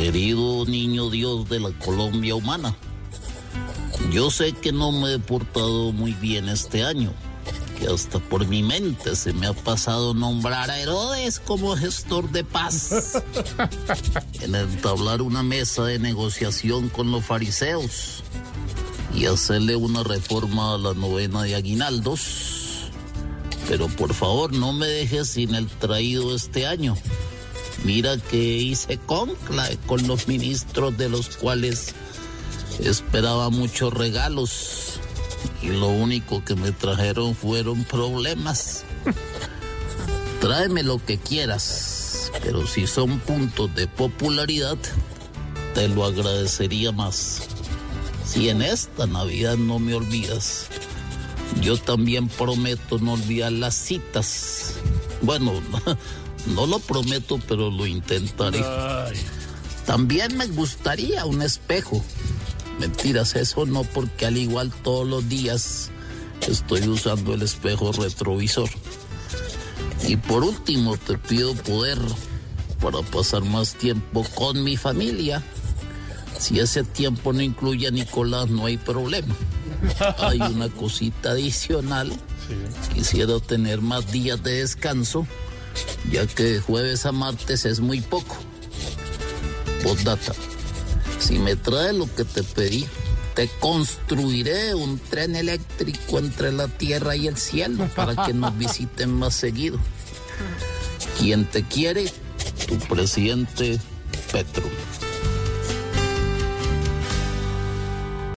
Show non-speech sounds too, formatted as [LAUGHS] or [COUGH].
Querido niño Dios de la Colombia humana, yo sé que no me he portado muy bien este año, que hasta por mi mente se me ha pasado nombrar a Herodes como gestor de paz, [LAUGHS] en entablar una mesa de negociación con los fariseos y hacerle una reforma a la novena de aguinaldos. Pero por favor no me dejes sin el traído este año. Mira que hice conclave con los ministros de los cuales esperaba muchos regalos y lo único que me trajeron fueron problemas. [LAUGHS] Tráeme lo que quieras, pero si son puntos de popularidad, te lo agradecería más. Si en esta Navidad no me olvidas, yo también prometo no olvidar las citas. Bueno, [LAUGHS] no lo prometo, pero lo intentaré. También me gustaría un espejo. Mentiras, eso no, porque al igual todos los días estoy usando el espejo retrovisor. Y por último, te pido poder para pasar más tiempo con mi familia. Si ese tiempo no incluye a Nicolás, no hay problema. Hay una cosita adicional. Quisiera tener más días de descanso, ya que de jueves a martes es muy poco. Postdata. Si me trae lo que te pedí, te construiré un tren eléctrico entre la tierra y el cielo para que nos [LAUGHS] visiten más seguido. Quien te quiere, tu presidente Petro.